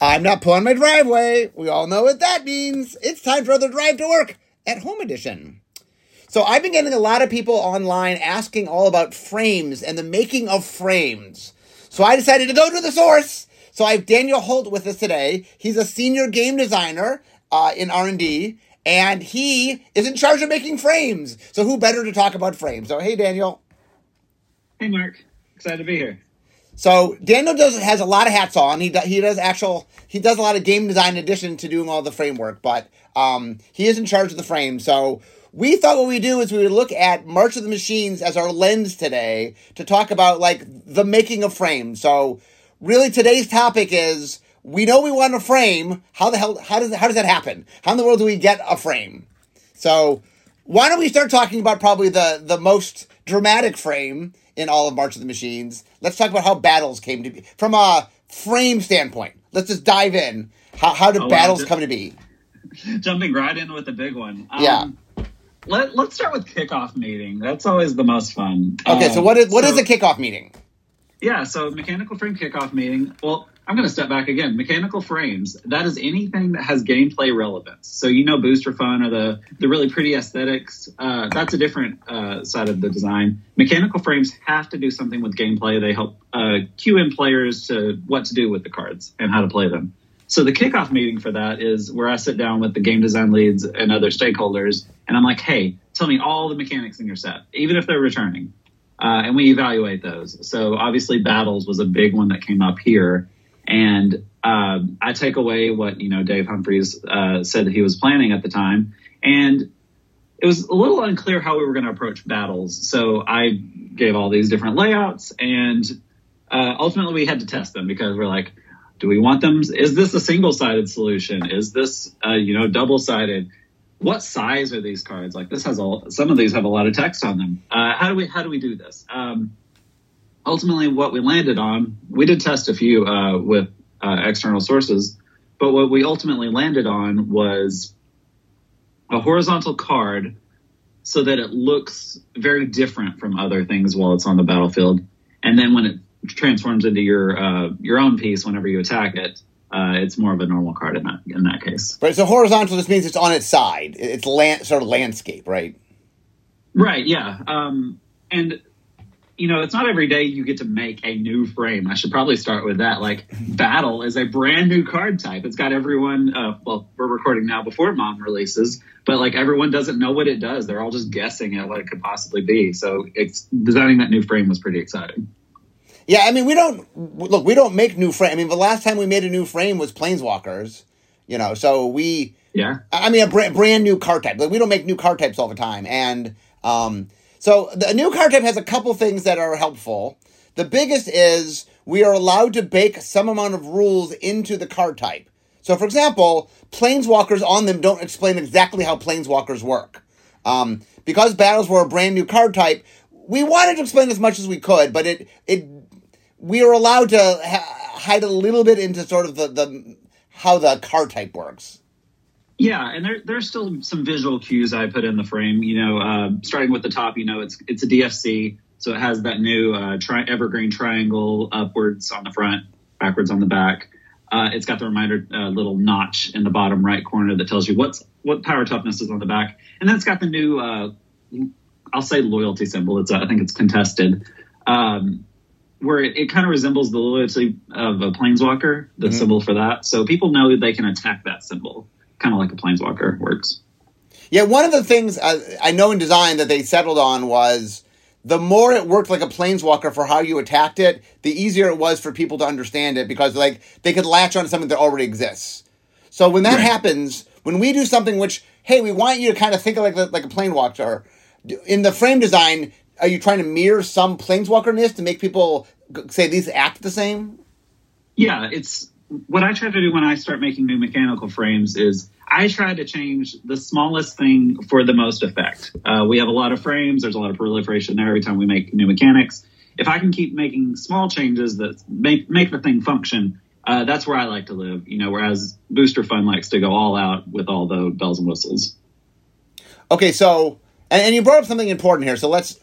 I'm not pulling my driveway. We all know what that means. It's time for the drive to work at home edition. So I've been getting a lot of people online asking all about frames and the making of frames. So I decided to go to the source. So I have Daniel Holt with us today. He's a senior game designer uh, in R&D, and he is in charge of making frames. So who better to talk about frames? So hey, Daniel. Hey, Mark. Excited to be here. So Daniel does has a lot of hats on. He do, he does actual he does a lot of game design in addition to doing all the framework, but um, he is in charge of the frame. So we thought what we do is we would look at March of the Machines as our lens today to talk about like the making of frames. So really today's topic is we know we want a frame. How the hell how does how does that happen? How in the world do we get a frame? So why don't we start talking about probably the the most dramatic frame in all of March of the Machines. Let's talk about how battles came to be from a frame standpoint. Let's just dive in. How, how did oh, battles come to be? Jumping right in with the big one. Um, yeah. Let, let's start with kickoff meeting. That's always the most fun. Okay, so what is what so, is a kickoff meeting? Yeah, so mechanical frame kickoff meeting. Well, I'm going to step back again. Mechanical frames, that is anything that has gameplay relevance. So, you know, Booster Fun or the, the really pretty aesthetics, uh, that's a different uh, side of the design. Mechanical frames have to do something with gameplay. They help uh, cue in players to what to do with the cards and how to play them. So, the kickoff meeting for that is where I sit down with the game design leads and other stakeholders, and I'm like, hey, tell me all the mechanics in your set, even if they're returning. Uh, and we evaluate those. So, obviously, battles was a big one that came up here and uh, I take away what you know Dave Humphreys uh, said that he was planning at the time, and it was a little unclear how we were going to approach battles. So I gave all these different layouts, and uh, ultimately we had to test them because we're like, do we want them? Is this a single-sided solution? Is this uh, you know double-sided? What size are these cards? Like this has all. Some of these have a lot of text on them. Uh, how do we how do we do this? Um, ultimately what we landed on, we did test a few uh, with uh, external sources, but what we ultimately landed on was a horizontal card so that it looks very different from other things while it's on the battlefield. And then when it transforms into your uh, your own piece whenever you attack it, uh, it's more of a normal card in that in that case. Right. So horizontal just means it's on its side. It's land sort of landscape, right? Right. Yeah. Um, and you know, it's not every day you get to make a new frame. I should probably start with that. Like, Battle is a brand new card type. It's got everyone, uh, well, we're recording now before mom releases, but like everyone doesn't know what it does. They're all just guessing at what it could possibly be. So, it's, designing that new frame was pretty exciting. Yeah, I mean, we don't look. We don't make new frame. I mean, the last time we made a new frame was Planeswalkers. You know, so we. Yeah. I mean, a brand, brand new card type. Like we don't make new card types all the time, and um, so the new card type has a couple things that are helpful. The biggest is we are allowed to bake some amount of rules into the card type. So, for example, planeswalkers on them don't explain exactly how planeswalkers work. Um, because battles were a brand new card type, we wanted to explain as much as we could, but it it we are allowed to ha- hide a little bit into sort of the, the how the card type works. Yeah, and there, there's still some visual cues I put in the frame. You know, uh, starting with the top, you know, it's it's a DFC, so it has that new uh, tri- evergreen triangle upwards on the front, backwards on the back. Uh, it's got the reminder uh, little notch in the bottom right corner that tells you what's what power toughness is on the back, and then it's got the new uh, I'll say loyalty symbol. It's I think it's contested. Um, where it, it kind of resembles the loyalty of a planeswalker, the mm-hmm. symbol for that. So people know that they can attack that symbol kind of like a planeswalker works. Yeah, one of the things I, I know in design that they settled on was the more it worked like a planeswalker for how you attacked it, the easier it was for people to understand it because like they could latch on to something that already exists. So when that right. happens, when we do something which, hey, we want you to kind of think of like like a planeswalker in the frame design, are you trying to mirror some planeswalkerness to make people say these act the same? Yeah, it's what I try to do when I start making new mechanical frames is I try to change the smallest thing for the most effect. Uh, we have a lot of frames. There's a lot of proliferation there every time we make new mechanics. If I can keep making small changes that make make the thing function, uh, that's where I like to live. You know, whereas Booster Fun likes to go all out with all the bells and whistles. Okay, so and, and you brought up something important here. So let's.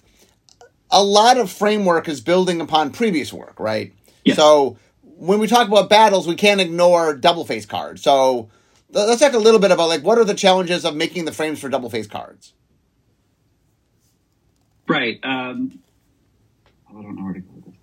A lot of framework is building upon previous work, right? Yeah. So when we talk about battles, we can't ignore double face cards. So let's talk a little bit about like what are the challenges of making the frames for double face cards. Right. Um, I don't know where to go. With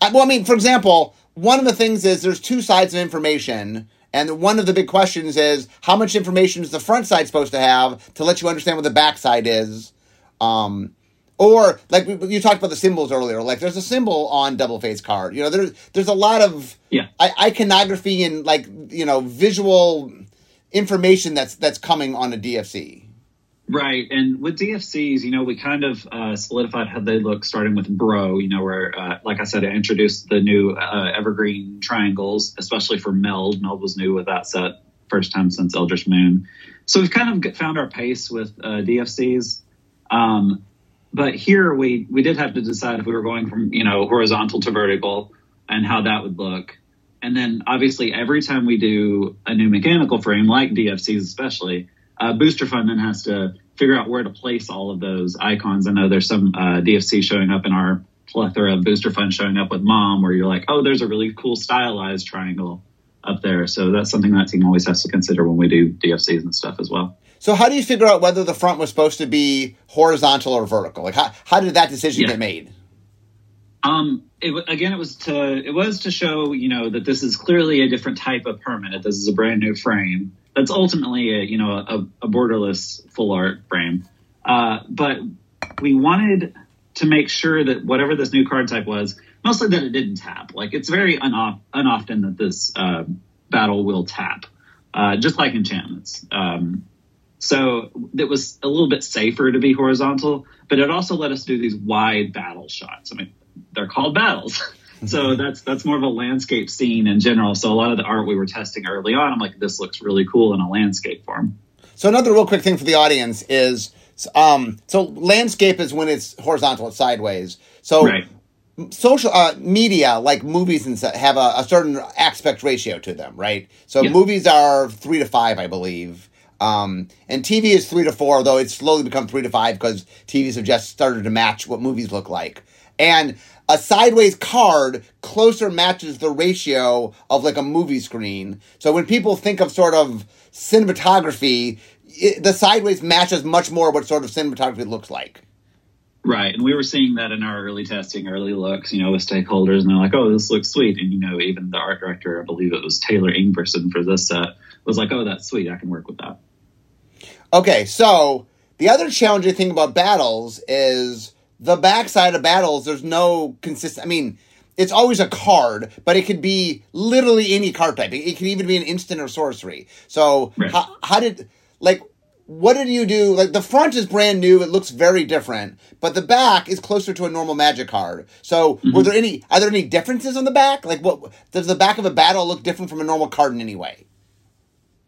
I, well, I mean, for example, one of the things is there's two sides of information. And one of the big questions is how much information is the front side supposed to have to let you understand what the back side is? Um, or like you talked about the symbols earlier, like there's a symbol on double face card. You know, there's there's a lot of yeah iconography and like you know visual information that's that's coming on a DFC. Right, and with DFCs, you know, we kind of uh, solidified how they look, starting with Bro. You know, where, uh, like I said, I introduced the new uh, evergreen triangles, especially for Meld. Meld was new with that set, first time since Eldritch Moon. So we've kind of found our pace with uh, DFCs. Um, but here we we did have to decide if we were going from you know horizontal to vertical and how that would look. And then obviously every time we do a new mechanical frame, like DFCs especially, uh, Booster Fun then has to figure out where to place all of those icons. I know there's some uh, DFC showing up in our plethora of Booster Fun showing up with Mom, where you're like, oh, there's a really cool stylized triangle up there. So that's something that team always has to consider when we do DFCs and stuff as well. So how do you figure out whether the front was supposed to be horizontal or vertical? Like how how did that decision yeah. get made? Um, it, again, it was to it was to show you know that this is clearly a different type of permanent. This is a brand new frame that's ultimately a you know a, a borderless full art frame. Uh, but we wanted to make sure that whatever this new card type was, mostly that it didn't tap. Like it's very unof- unoften that this uh, battle will tap, uh, just like enchantments. Um, so it was a little bit safer to be horizontal, but it also let us do these wide battle shots. I mean, they're called battles. so mm-hmm. that's that's more of a landscape scene in general. So a lot of the art we were testing early on, I'm like, this looks really cool in a landscape form. So another real quick thing for the audience is, um, so landscape is when it's horizontal, it's sideways. So right. social uh, media, like movies and stuff, have a, a, certain aspect ratio to them, right? So movies are three to five, I believe. Um, and TV is three to four, though it's slowly become three to five because TVs have just started to match what movies look like. And a sideways card closer matches the ratio of like a movie screen. So when people think of sort of cinematography, it, the sideways matches much more what sort of cinematography looks like. Right, and we were seeing that in our early testing, early looks, you know, with stakeholders, and they're like, "Oh, this looks sweet," and you know, even the art director, I believe it was Taylor Ingvarsson for this set, was like, "Oh, that's sweet, I can work with that." Okay, so the other challenging thing about battles is the backside of battles. There's no consistent. I mean, it's always a card, but it could be literally any card type. It, it could even be an instant or sorcery. So right. how, how did like what did you do? Like the front is brand new; it looks very different, but the back is closer to a normal magic card. So, mm-hmm. were there any? Are there any differences on the back? Like, what does the back of a battle look different from a normal card in any way?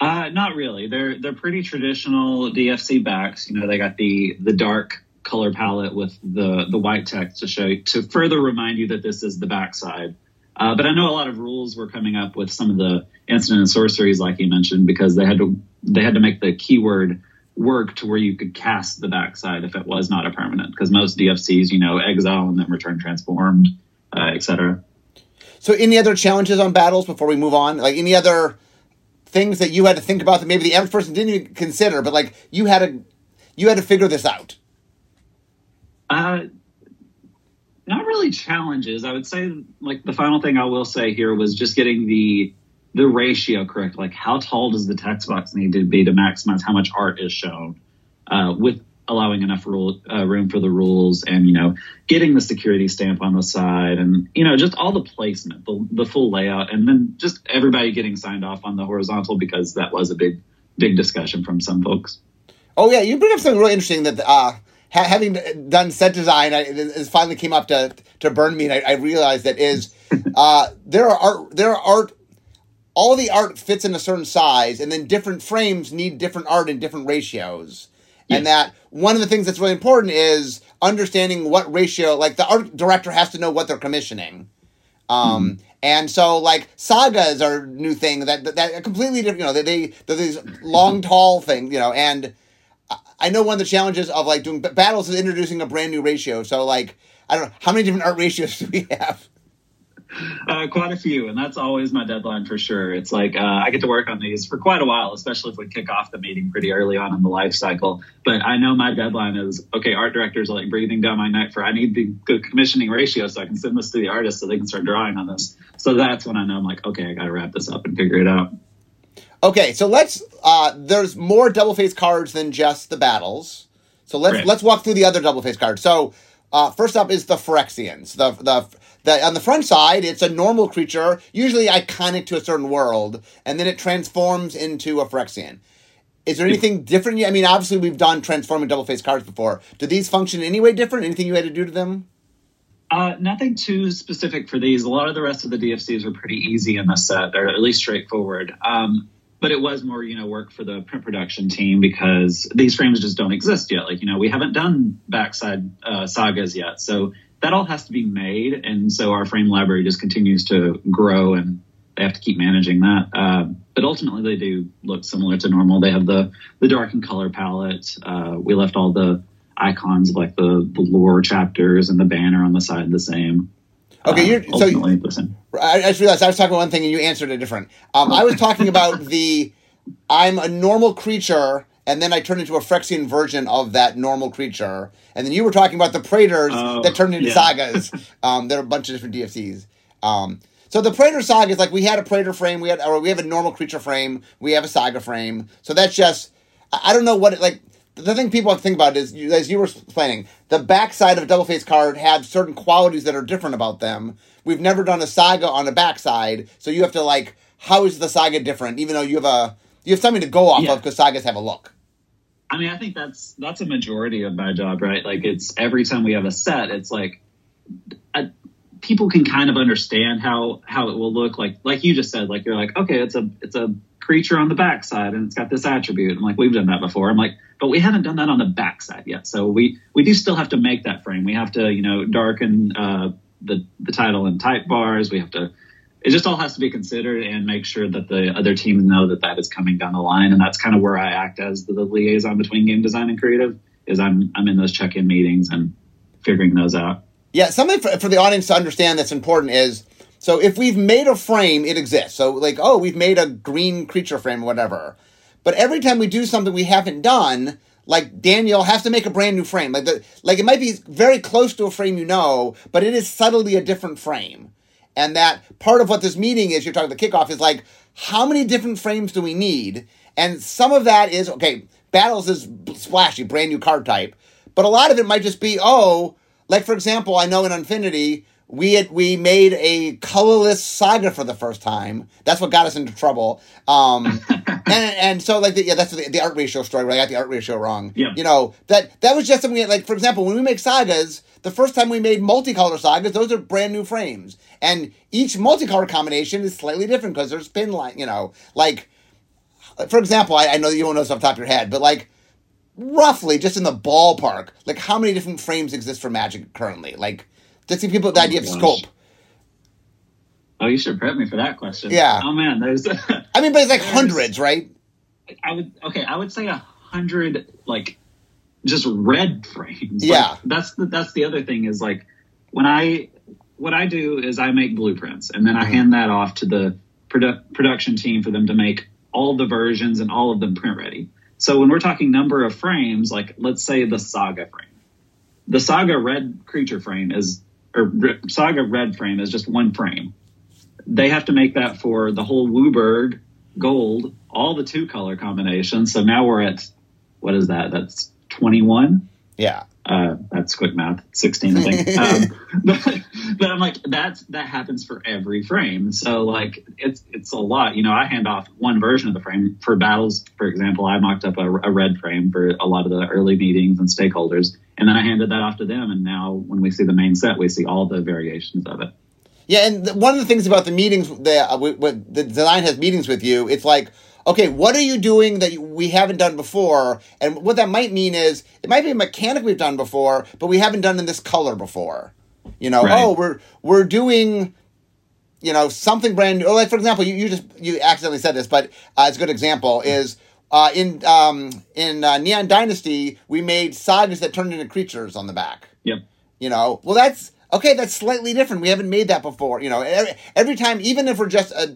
Uh, not really. They're they're pretty traditional DFC backs. You know, they got the the dark color palette with the the white text to show to further remind you that this is the backside. Uh, but I know a lot of rules were coming up with some of the instant and sorceries, like you mentioned, because they had to they had to make the keyword work to where you could cast the backside if it was not a permanent. Because most DFCs, you know, exile and then return transformed, uh, etc. So, any other challenges on battles before we move on? Like any other things that you had to think about that maybe the average person didn't even consider, but like you had to you had to figure this out? Uh, not really challenges. I would say like the final thing I will say here was just getting the the ratio correct. Like how tall does the text box need to be to maximize how much art is shown, uh, with allowing enough rule, uh, room for the rules and you know getting the security stamp on the side and you know just all the placement the, the full layout and then just everybody getting signed off on the horizontal because that was a big big discussion from some folks. Oh yeah you bring up something really interesting that uh ha- having done set design I, it, finally came up to to burn me and I, I realized that is uh there are art there are art all the art fits in a certain size and then different frames need different art in different ratios Yes. And that one of the things that's really important is understanding what ratio, like the art director has to know what they're commissioning. Um, mm-hmm. And so, like sagas are new thing that that, that completely different. You know, they they they're these long, tall thing. You know, and I know one of the challenges of like doing battles is introducing a brand new ratio. So, like, I don't know how many different art ratios do we have. Uh, quite a few, and that's always my deadline for sure. It's like uh, I get to work on these for quite a while, especially if we kick off the meeting pretty early on in the life cycle. But I know my deadline is okay. Art directors are like breathing down my neck for I need the good commissioning ratio so I can send this to the artist so they can start drawing on this. So that's when I know I'm like, okay, I got to wrap this up and figure it out. Okay, so let's. Uh, there's more double face cards than just the battles. So let's Right. let's walk through the other double face cards. So uh, first up is the Phyrexians. The the the on the front side, it's a normal creature, usually iconic to a certain world, and then it transforms into a Phyrexian. Is there anything different? I mean, obviously we've done transforming double face cards before. Do these function in any way different? Anything you had to do to them? Uh, nothing too specific for these. A lot of the rest of the DFCs were pretty easy in this set, or at least straightforward. Um, but it was more, you know, work for the print production team because these frames just don't exist yet. Like, you know, we haven't done backside uh, sagas yet, so that all has to be made, and so our frame library just continues to grow, and they have to keep managing that. Uh, but ultimately, they do look similar to normal. They have the the darkened color palette. Uh, we left all the icons like the, the lore chapters and the banner on the side the same. Okay, Uh, you're so ultimately. I, I just realized I was talking about one thing and you answered a different. Um, I was talking about the I'm a normal creature and then I turned into a Phyrexian version of that normal creature, and then you were talking about the Praetors Oh, that turned into yeah. sagas. um, there are a bunch of different DFCs. Um, so the Praetor saga is like we had a Praetor frame, we had or we have a normal creature frame, we have a saga frame. So that's just I I don't know what it like. The thing people have to think about is, as you were explaining, the backside of a double face card have certain qualities that are different about them. We've never done a saga on a backside, so you have to like, how is the saga different? Even though you have a you have something to go off Yeah. of because sagas have a look. I mean, I think that's that's a majority of my job, right? Like, it's every time we have a set, it's like I, people can kind of understand how how it will look. Like like you just said, like you're like, okay, it's a it's a creature on the backside and it's got this attribute. I'm like, we've done that before. I'm like, but we haven't done that on the backside yet. So we we do still have to make that frame. We have to you know darken uh, the the title and type bars. We have to. It just all has to be considered and make sure that the other teams know that that is coming down the line. And that's kind of where I act as the, the liaison between game design and creative. Is I'm I'm in those check in meetings and figuring those out. Yeah, something for, for the audience to understand that's important is so if we've made a frame, it exists. So like, oh, we've made a green creature frame, whatever. But every time we do something we haven't done, like Daniel has to make a brand new frame. Like the like it might be very close to a frame you know, but it is subtly a different frame. And that part of what this meeting is, you're talking the kickoff, is like, how many different frames do we need? And some of that is, okay, battles is splashy, brand new card type. But a lot of it might just be, oh, like for example, I know in Unfinity, we had, we made a colorless saga for the first time. That's what got us into trouble. Um, and and so like the, yeah, that's the, the art ratio story. Where I got the art ratio wrong. Yeah. You know that that was just something like for example, when we make sagas, the first time we made multicolor sagas, those are brand new frames, and each multicolor combination is slightly different because there's pin line. You know, like for example, I, I know that you won't know this off the top of your head, but like roughly, just in the ballpark, like how many different frames exist for Magic currently? Like to see people the Oh idea of scope. Oh, you should prep me for that question. Yeah. Oh man, there's. I mean, but it's like hundreds, right? I would okay. I would say a hundred like just red frames. Like, Yeah. that's the that's the other thing is like when I what I do is I make blueprints and then I Mhm. hand that off to the produ- production team for them to make all the versions and all of them print ready. So when we're talking number of frames, like let's say the Saga frame, the Saga red creature frame is or Saga red frame is just one frame. They have to make that for the whole WUBRG gold, all the two color combinations. So now we're at what is that? That's twenty one. Yeah. Uh, that's quick math, sixteen, I think. um, but, but I'm like, that's that happens for every frame. So like, it's it's a lot. You know, I hand off one version of the frame for battles. For example, I mocked up a, a red frame for a lot of the early meetings and stakeholders, and then I handed that off to them. And now when we see the main set, we see all the variations of it. Yeah, and th- one of the things about the meetings that uh, the design has meetings with you, it's like, okay, what are you doing that we haven't done before? And what that might mean is it might be a mechanic we've done before, but we haven't done in this color before. You know, Right. oh, we're we're doing, you know, something brand new. Like for example, you, you just you accidentally said this, but uh, it's a good example is. Uh, in um, in uh, Neon Dynasty, we made sagas that turned into creatures on the back. Yep. You know, well, that's okay, that's slightly different. We haven't made that before. You know, every, every time, even if we're just uh,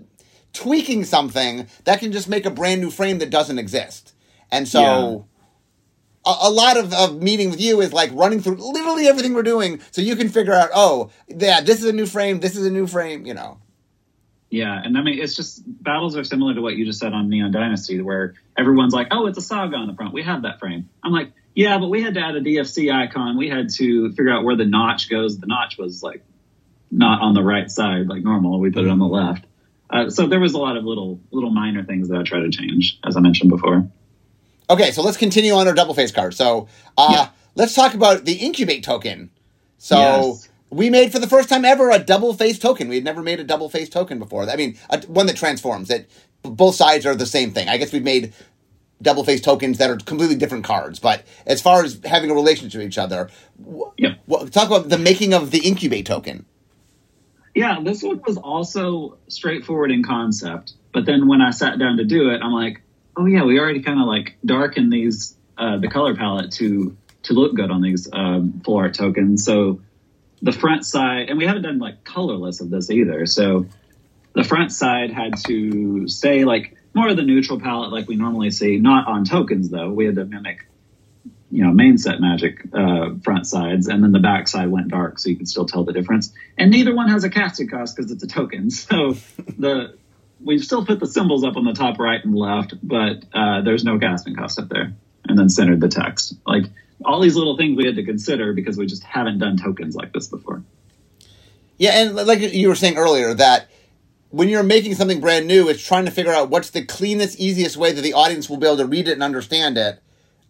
tweaking something, that can just make a brand new frame that doesn't exist. And so. Yeah. A, a lot of, of meeting with you is like running through literally everything we're doing so you can figure out, oh, yeah, this is a new frame, this is a new frame, you know. Yeah, and I mean, it's just battles are similar to what you just said on Neon Dynasty, where everyone's like, "Oh, it's a saga on the front. We have that frame." I'm like, "Yeah, but we had to add a DFC icon. We had to figure out where the notch goes. The notch was like not on the right side like normal. We put it on the left. Uh, so there was a lot of little little minor things that I tried to change, as I mentioned before. Okay, so let's continue on our double face card. So uh, Yeah. let's talk about the incubate token. So Yes. we made for the first time ever a double face token. We had never made a double face token before. I mean, a, one that transforms. That both sides are the same thing. I guess we've made double face tokens that are completely different cards. But as far as having a relationship to each other, wh- Yeah. wh- talk about the making of the incubate token. Yeah, this one was also straightforward in concept, but then when I sat down to do it, I'm like, oh yeah, we already kind of like darken these uh, the color palette to to look good on these um, full art tokens. So the front side, and we haven't done like colorless of this either. So the front side had to stay like more of the neutral palette like we normally see, not on tokens though. We had to mimic you know main set magic uh, front sides and then the back side went dark so you could still tell the difference. And neither one has a casting cost because it's a token. So the we've still put the symbols up on the top right and left but uh, there's no casting cost up there. And then centered the text. Like all these little things we had to consider because we just haven't done tokens like this before. Yeah, and like you were saying earlier, that when you're making something brand new, it's trying to figure out what's the cleanest, easiest way that the audience will be able to read it and understand it.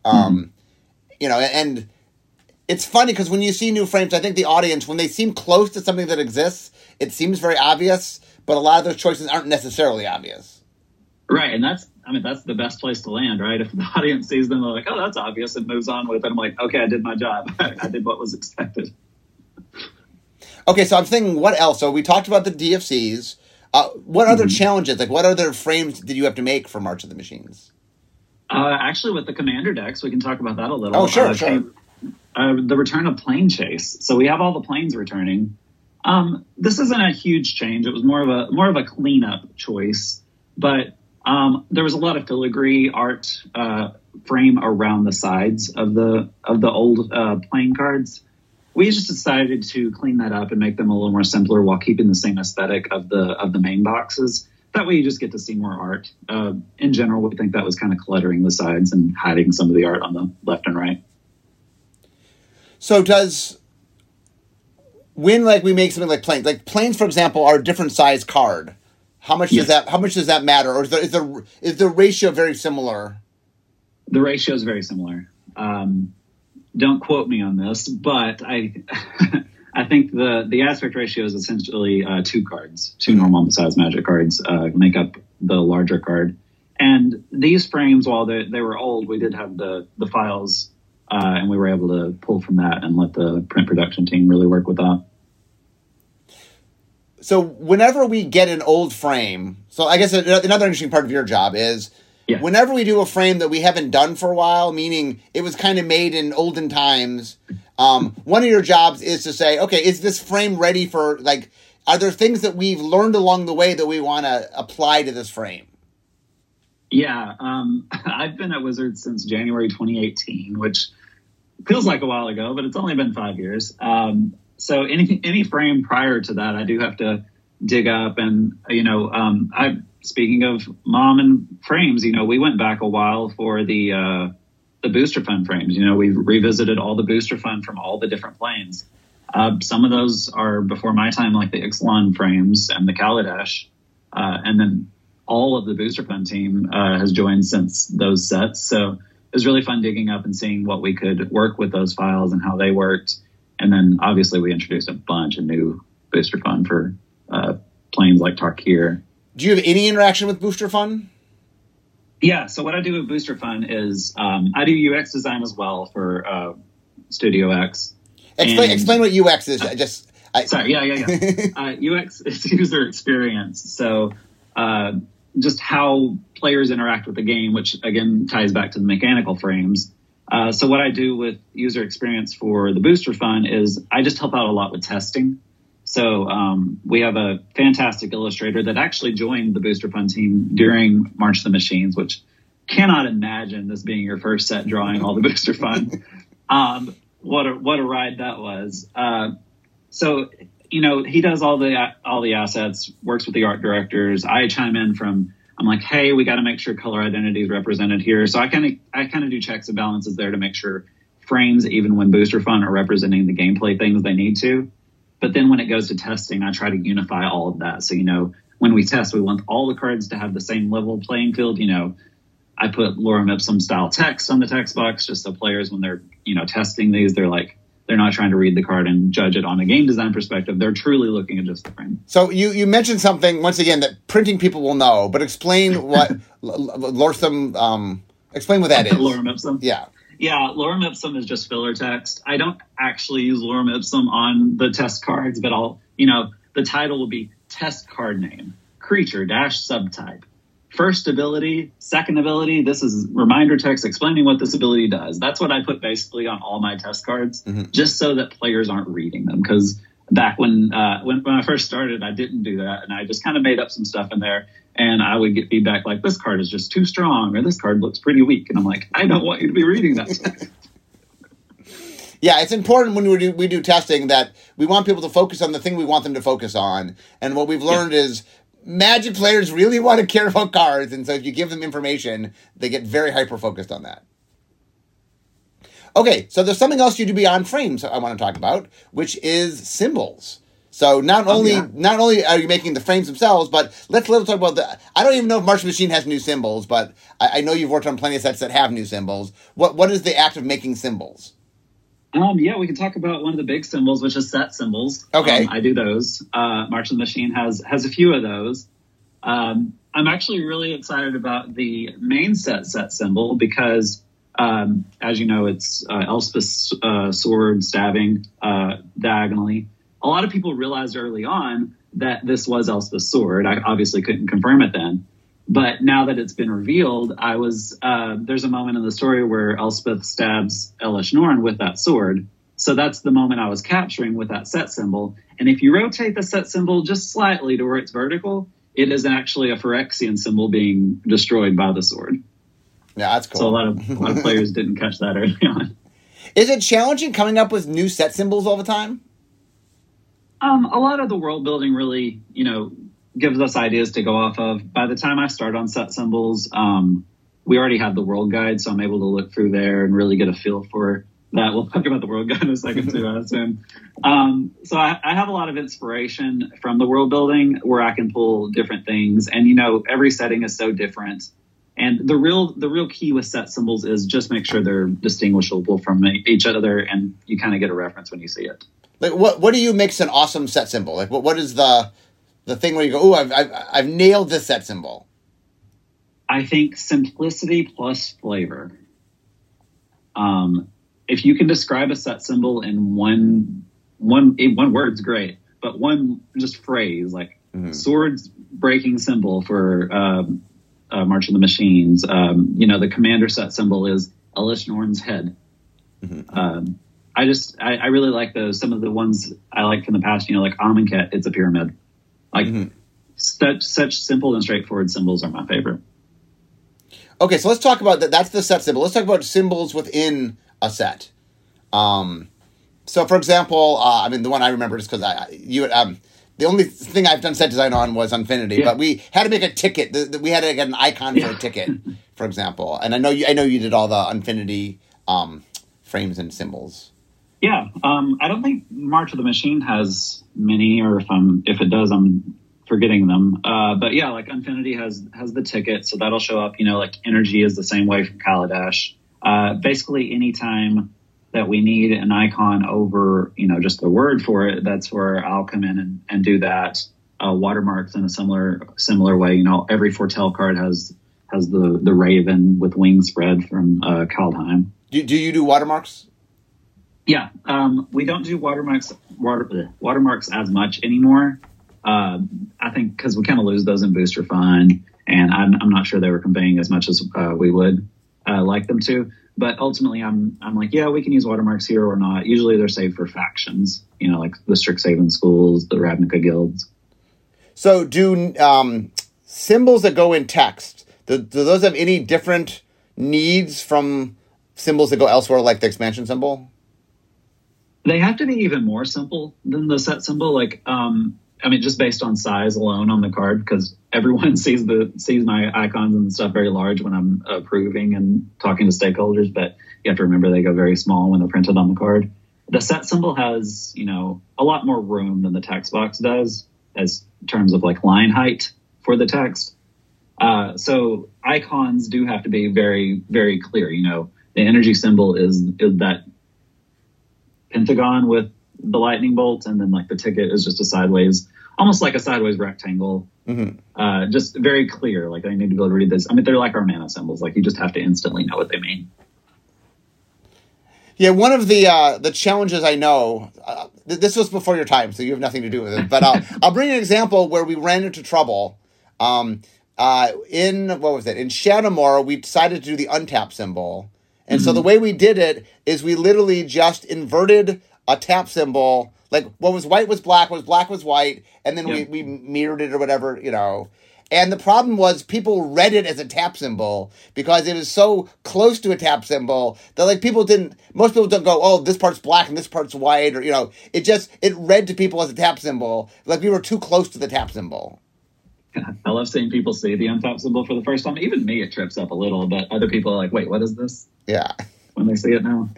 Um, You know, and it's funny because when you see new frames, I think the audience, when they seem close to something that exists, it seems very obvious, but a lot of those choices aren't necessarily obvious. right and that's i mean that's the best place to land right if the audience sees them they're like oh that's obvious and moves on with it i'm like okay i did my job i did what was expected Okay, so I'm thinking, what else? So we talked about the DFCs. Uh, what other challenges, like what other frames did you have to make for March of the Machines? Uh, actually, with the commander decks, we can talk about that a little. Oh, sure, Uh, sure. Uh, the return of Planechase. So we have all the planes returning. Um, this isn't a huge change. It was more of a more of a cleanup choice, but um, there was a lot of filigree art uh, frame around the sides of the of the old uh, plane cards. We just decided to clean that up and make them a little more simpler while keeping the same aesthetic of the of the main boxes. That way, you just get to see more art. Uh, in general, we think that was kind of cluttering the sides and hiding some of the art on the left and right. So does when like we make something like planes, like planes, for example, are a different size card. How much Yes. does that? How much does that matter? Or is the is the is the ratio very similar? The ratio is very similar. Um, don't quote me on this, but I I think the the aspect ratio is essentially uh, two cards, two normal size magic cards uh, make up the larger card. And these frames, while they, they were old, we did have the the files, uh, and we were able to pull from that and let the print production team really work with that. So whenever we get an old frame, so I guess another interesting part of your job is Yeah. whenever we do a frame that we haven't done for a while, meaning it was kind of made in olden times. Um, one of your jobs is to say, okay, is this frame ready for like? Are there things that we've learned along the way that we want to apply to this frame? Yeah, um, I've been at Wizards since January 2018, which feels like a while ago, but it's only been five years. Um, so any any frame prior to that, I do have to dig up, and you know, um, I speaking of mom and frames, you know, we went back a while for the uh, the booster fun frames. You know, we've revisited all the booster fun from all the different planes. Uh, some of those are before my time, like the Ixalan frames and the Kaladesh, uh, and then all of the booster fun team uh, has joined since those sets. So it was really fun digging up and seeing what we could work with those files and how they worked. And then obviously we introduced a bunch of new booster fun for uh, planes like Tarkir. Do you have any interaction with Booster Fun? Yeah. So what I do with Booster Fun is um, I do UX design as well for uh, Studio X. Explain, explain what UX is. I just, I, Sorry, yeah, yeah, yeah. uh, UX is user experience. So uh, just how players interact with the game, which again ties back to the mechanical frames. Uh, so what I do with user experience for the Booster Fun is I just help out a lot with testing. So um, we have a fantastic illustrator that actually joined the Booster Fun team during March the Machines, which cannot imagine this being your first set drawing all the Booster Fun. Um, what a what a ride that was. Uh, so you know he does all the all the assets, works with the art directors. I chime in from I'm like, hey, we got to make sure color identity is represented here. So I kind of I kind of do checks and balances there to make sure frames, even when Booster Fun are representing the gameplay things they need to. But then when it goes to testing, I try to unify all of that. So you know, when we test, we want all the cards to have the same level playing field. You know, I put lorem ipsum style text on the text box just so players, when they're you know testing these, they're like they're not trying to read the card and judge it on a game design perspective. They're truly looking at just the frame. So you, you mentioned something once again that printing people will know, but explain what lorem um explain what that is. lorem ipsum. Yeah. Yeah, lorem ipsum is just filler text. I don't actually use lorem ipsum on the test cards, but I'll you know the title will be test card name creature dash subtype first ability, second ability. This is reminder text explaining what this ability does. That's what I put basically on all my test cards, mm-hmm. just so that players aren't reading them. Because back when, uh, when when I first started, I didn't do that, and I just kind of made up some stuff in there. And I would get feedback like, "This card is just too strong," or "This card looks pretty weak," and I'm like, "I don't want you to be reading that." yeah, it's important when we do we do testing that we want people to focus on the thing we want them to focus on. And what we've learned yeah. is Magic players really want to care about cards, and so if you give them information, they get very hyper focused on that. Okay, so there's something else you do beyond frames I want to talk about, which is symbols. So not oh, only oh, yeah. not only are you making the frames themselves, but let's let's talk about the. I don't even know if March Machine has new symbols, but I, I, know you've worked on plenty of sets that have new symbols. What what is the act of making symbols? Um, yeah, we can talk about one of the big symbols, which is set symbols. Okay, um, I do those. Uh, March of the Machine has has a few of those. Um, I'm actually really excited about the main set set symbol because, um, as you know, it's uh, Elspeth's uh, sword stabbing uh, diagonally. A lot of people realized early on that this was Elspeth's sword. I obviously couldn't confirm it then, but now that it's been revealed, I was uh, there's a moment in the story where Elspeth stabs Elesh Norn with that sword. So that's the moment I was capturing with that set symbol. And if you rotate the set symbol just slightly to where it's vertical, it is actually a Phyrexian symbol being destroyed by the sword. Yeah, that's cool. So a lot of a lot of players didn't catch that early on. Is it challenging coming up with new set symbols all the time? Um, a lot of the world building really, you know, gives us ideas to go off of. By the time I start on set symbols, um, we already have the world guide, so I'm able to look through there and really get a feel for that. We'll talk about the world guide in a second too, I assume. Um, so I, I, have a lot of inspiration from the world building where I can pull different things, and you know, every setting is so different. And the real the real key with set symbols is just make sure they're distinguishable from each other, and you kind of get a reference when you see it. Like what what do you makes an awesome set symbol? Like what what is the the thing where you go, oh, I've, I've, I've nailed this set symbol? I think simplicity plus flavor. Um, if you can describe a set symbol in one one one word's great, but one just phrase like mm-hmm. swords breaking symbol for um, uh, March of the Machines. Um, you know, the commander set symbol is Elesh Norn's head. Mm-hmm. Um, I just I, I, really like those. Some of the ones I like from the past, you know, like Amonkhet, it's a pyramid. Like mm-hmm. such such simple and straightforward symbols are my favorite. Okay, so let's talk about that. That's the set symbol. Let's talk about symbols within a set. Um, so, for example, uh, I mean, the one I remember is because I you um, the only thing I've done set design on was Unfinity, yeah. but we had to make a ticket. The, the, we had to get an icon yeah. for a ticket, for example. And I know you, I know you did all the Unfinity um, frames and symbols. Yeah, um, I don't think March of the Machine has many, or if I'm if it does, I'm forgetting them. Uh, but yeah, like Unfinity has has the ticket, so that'll show up. You know, like Energy is the same way from Kaladesh. Uh, basically, anytime that we need an icon over, you know, just the word for it, that's where I'll come in and, and do that. Uh, watermarks in a similar similar way. You know, every Foretell card has has the the raven with wings spread from uh, Kaldheim. Do, do you do watermarks? Yeah, um, we don't do watermarks water, watermarks as much anymore. Uh, I think because we kind of lose those in Booster Fun, and I'm, I'm, not sure they were conveying as much as uh, we would. uh, like them to. But ultimately, I'm I'm like, yeah, we can use watermarks here or not. Usually, they're saved for factions, you know, like the Strixhaven schools, the Ravnica guilds. So, do um, symbols that go in text do, do those have any different needs from symbols that go elsewhere, like the expansion symbol? They have to be even more simple than the set symbol. Like, um, I mean, just based on size alone on the card, because everyone sees the sees my icons and stuff very large when I'm approving and talking to stakeholders. But you have to remember they go very small when they're printed on the card. The set symbol has, you know, a lot more room than the text box does, as terms of like line height for the text. Uh, so icons do have to be very, very clear. You know, the energy symbol is is that pentagon with the lightning bolt, and then like the ticket is just a sideways, almost like a sideways rectangle. Mm-hmm. Uh, just very clear. Like I need to be able to read this. I mean, they're like our mana symbols. Like you just have to instantly know what they mean. Yeah, one of the uh, the challenges I know. Uh, th- this was before your time, so you have nothing to do with it. But I'll, I'll bring an example where we ran into trouble. Um, uh, in what was it? In Shadowmoor, we decided to do the untap symbol, and mm-hmm. so the way we did it is we literally just inverted a tap symbol. Like what was white was black, what was black was white, and then yep. we, we mirrored it or whatever, you know. And the problem was people read it as a tap symbol because it was so close to a tap symbol that like people didn't most people don't go, oh, this part's black and this part's white or you know, it just it read to people as a tap symbol. Like we were too close to the tap symbol. I love seeing people see the untap symbol for the first time. Even me, it trips up a little, but other people are like, wait, what is this? Yeah. When they see it now.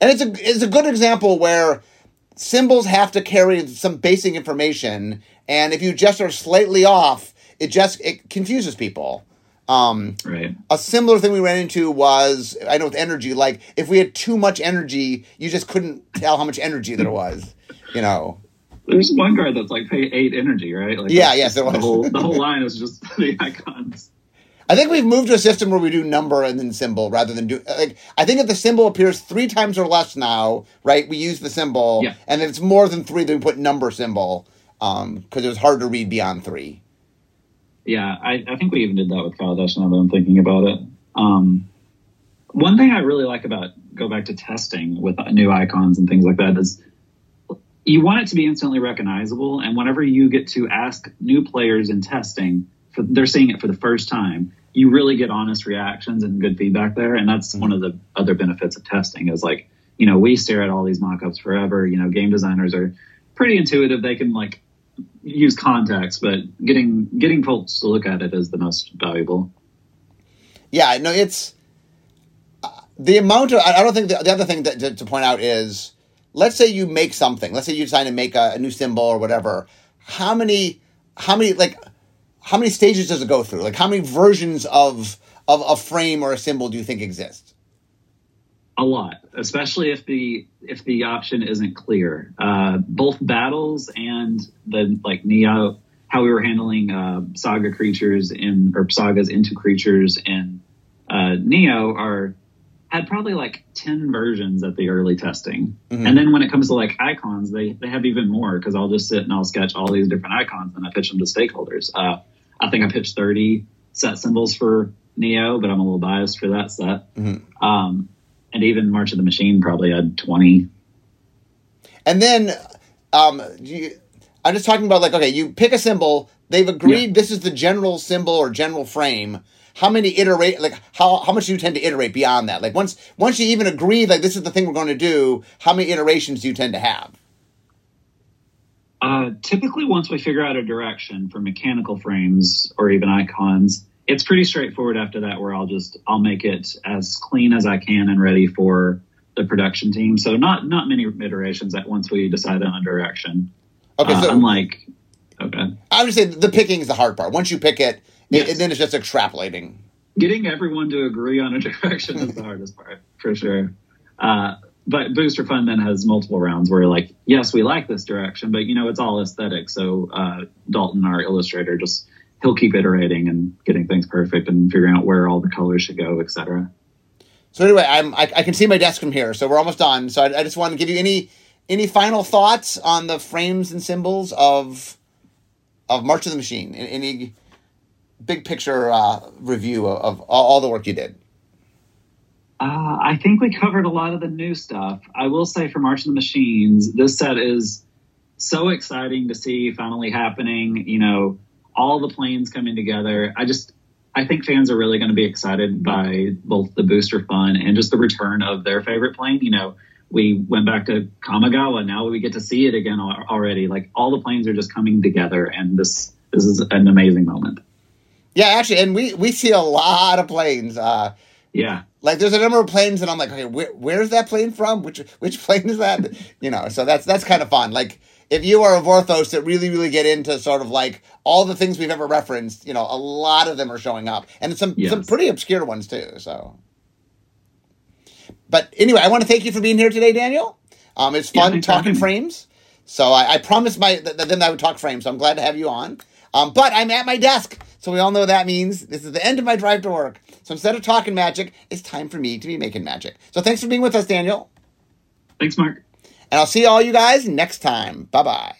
And it's a it's a good example where symbols have to carry some basic information, and if you just are slightly off, it just it confuses people. Um, right. A similar thing we ran into was I know with energy, like if we had too much energy, you just couldn't tell how much energy there was. You know. There's one card that's like pay eight energy, right? Like yeah, yes, the whole the whole line is just the icons. I think we've moved to a system where we do number and then symbol rather than do like I think if the symbol appears three times or less now, right? We use the symbol, yeah. and if it's more than three, then we put number symbol because um, it was hard to read beyond three. Yeah, I, I think we even did that with Kaladesh now that I'm thinking about it. Um, one thing I really like about go back to testing with new icons and things like that is you want it to be instantly recognizable. And whenever you get to ask new players in testing, for, they're seeing it for the first time, you really get honest reactions and good feedback there. And that's mm-hmm. one of the other benefits of testing is like, you know, we stare at all these mock-ups forever. You know, game designers are pretty intuitive. They can like use context, but getting getting folks to look at it is the most valuable. Yeah, no, it's uh, the amount of. I don't think the, the other thing that, to, to, point out is, let's say you make something. Let's say you decide to make a, a new symbol or whatever. How many? How many like? How many stages does it go through? Like how many versions of of a frame or a symbol do you think exist? a lot, especially if the if the option isn't clear. Uh, both battles and the like Neo, how we were handling uh, saga creatures in or sagas into creatures in uh, Neo are had probably like 10 versions at the early testing. Mm-hmm. And then when it comes to like icons, they, they have even more because I'll just sit and I'll sketch all these different icons and I pitch them to stakeholders. Uh, I think I pitched 30 set symbols for Neo, but I'm a little biased for that set. Mm-hmm. Um, and even March of the Machine probably had 20. And then, um, you, I'm just talking about like, okay, you pick a symbol, they've agreed yeah. this is the general symbol or general frame. How many iterate like how how much do you tend to iterate beyond that? Like once once you even agree like this is the thing we're going to do, how many iterations do you tend to have? Uh, typically, once we figure out a direction for mechanical frames or even icons, it's pretty straightforward after that where I'll just I'll make it as clean as I can and ready for the production team. So not not many iterations at once we decide on a direction. Okay, so uh, so unlike okay, I would say the picking is the hard part. Once you pick it, yes. it, then it's just extrapolating. Getting everyone to agree on a direction is the hardest part for sure. Uh, but Booster Fun then has multiple rounds where you're like, yes, we like this direction, but you know, it's all aesthetic. So uh, Dalton, our illustrator, just he'll keep iterating and getting things perfect and figuring out where all the colors should go, etc. So anyway, I'm I, I, can see my desk from here, so we're almost done. So I, I, just want to give you any any final thoughts on the frames and symbols of of March of the Machine. Any big picture uh, review of, of all the work you did. Uh, I think we covered a lot of the new stuff. I will say for March of the Machines, this set is so exciting to see finally happening. You know, all the planes coming together. I just, I think fans are really going to be excited by both the booster fun and just the return of their favorite plane. You know, we went back to Kamigawa. Now we get to see it again already. Like all the planes are just coming together, and this this is an amazing moment. Yeah, actually, and we we see a lot of planes. Uh, yeah, like there's a number of planes, and I'm like, okay, where, where's that plane from? Which which plane is that? You know, so that's that's kind of fun. Like if you are a Vorthos that really really get into sort of like all the things we've ever referenced, you know, a lot of them are showing up, and some yes. some pretty obscure ones too. So but anyway, I want to thank you for being here today, Daniel. Um, it's fun yeah, talking frames. So I, I promised my th- them I would talk frames. So I'm glad to have you on. Um, but I'm at my desk, so we all know that means this is the end of my drive to work. So instead of talking magic, it's time for me to be making magic. So thanks for being with us, Daniel. Thanks, Mark. And I'll see all you guys next time. Bye bye.